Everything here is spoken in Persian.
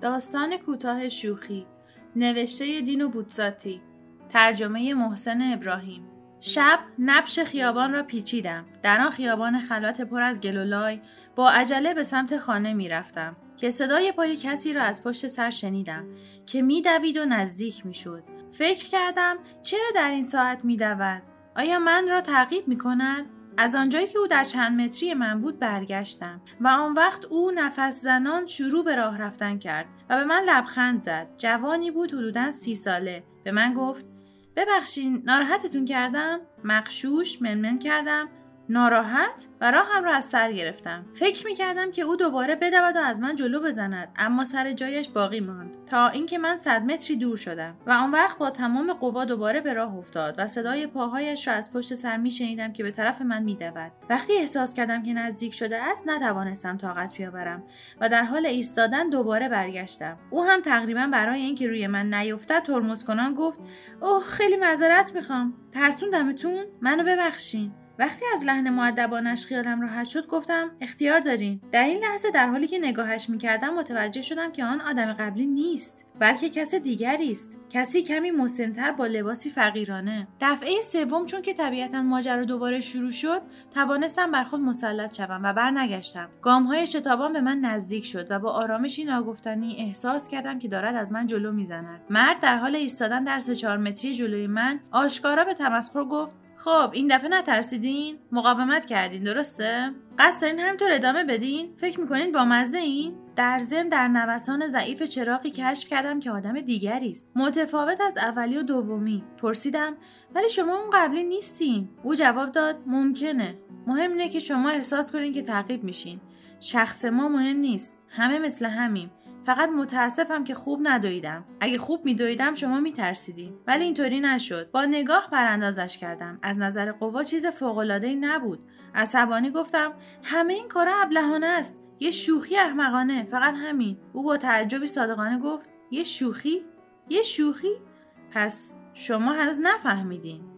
داستان کوتاه شوخی نوشته دین و بوتزاتی ترجمه محسن ابراهیم شب نبش خیابان را پیچیدم در آن خیابان خلوت پر از گلولای با عجله به سمت خانه می رفتم که صدای پای کسی را از پشت سر شنیدم که میدوید و نزدیک می شد. فکر کردم چرا در این ساعت می دود؟ آیا من را تعقیب می کند؟ از آنجایی که او در چند متری من بود برگشتم و آن وقت او نفس زنان شروع به راه رفتن کرد و به من لبخند زد. جوانی بود حدودا سی ساله. به من گفت ببخشین ناراحتتون کردم؟ مقشوش منمن کردم. ناراحت و راهم را از سر گرفتم. فکر می کردم که او دوباره بدود و از من جلو بزند اما سر جایش باقی ماند. تا اینکه من صد متری دور شدم و آن وقت با تمام قوا دوباره به راه افتاد و صدای پاهایش را از پشت سر می شنیدم که به طرف من می دود. وقتی احساس کردم که نزدیک شده است نتوانستم طاقت بیاورم و در حال ایستادن دوباره برگشتم. او هم تقریبا برای اینکه روی من نیفتد ترمز کنان گفت اوه خیلی معذرت می‌خوام. ترسوندمتون؟ منو ببخشین. وقتی از لحن معدبانش خیالم راحت شد گفتم اختیار دارین. در این لحظه در حالی که نگاهش می‌کردم متوجه شدم که آن آدم قبلی نیست بلکه کس دیگری است. کسی کمی مسنتر با لباسی فقیرانه. دفعه سوم چون که طبیعتا ماجرا دوباره شروع شد توانستم بر خود مسلط شوم و برنگشتم. گامهای شتابان به من نزدیک شد و با آرامشی ناگفتنی احساس کردم که دارد از من جلو می‌زند. مرد در حال ایستادن در سه چهار متری جلوی من آشکارا به تمسخر گفت خب این دفعه نترسیدین؟ مقاومت کردین درسته؟ قصد دارین همینطور ادامه بدین؟ فکر می‌کنین با مزه این در ضمن در نوسان ضعیف چراقی کشف کردم که آدم دیگری است. متفاوت از اولی و دومی. پرسیدم ولی شما اون قبلی نیستین؟ او جواب داد ممکنه. مهم اینه که شما احساس کنین که تعقیب میشین. شخص ما مهم نیست. همه مثل همیم. فقط متاسفم که خوب ندویدم. اگه خوب میدویدم شما میترسیدین ولی اینطوری نشد. با نگاه براندازش کردم. از نظر قوا چیز فوقالعادهای نبود. عصبانی گفتم همه این کارا ابلهانه است. یه شوخی احمقانه. فقط همین. او با تعجبی صادقانه گفت یه شوخی؟ یه شوخی؟ پس شما هنوز نفهمیدین.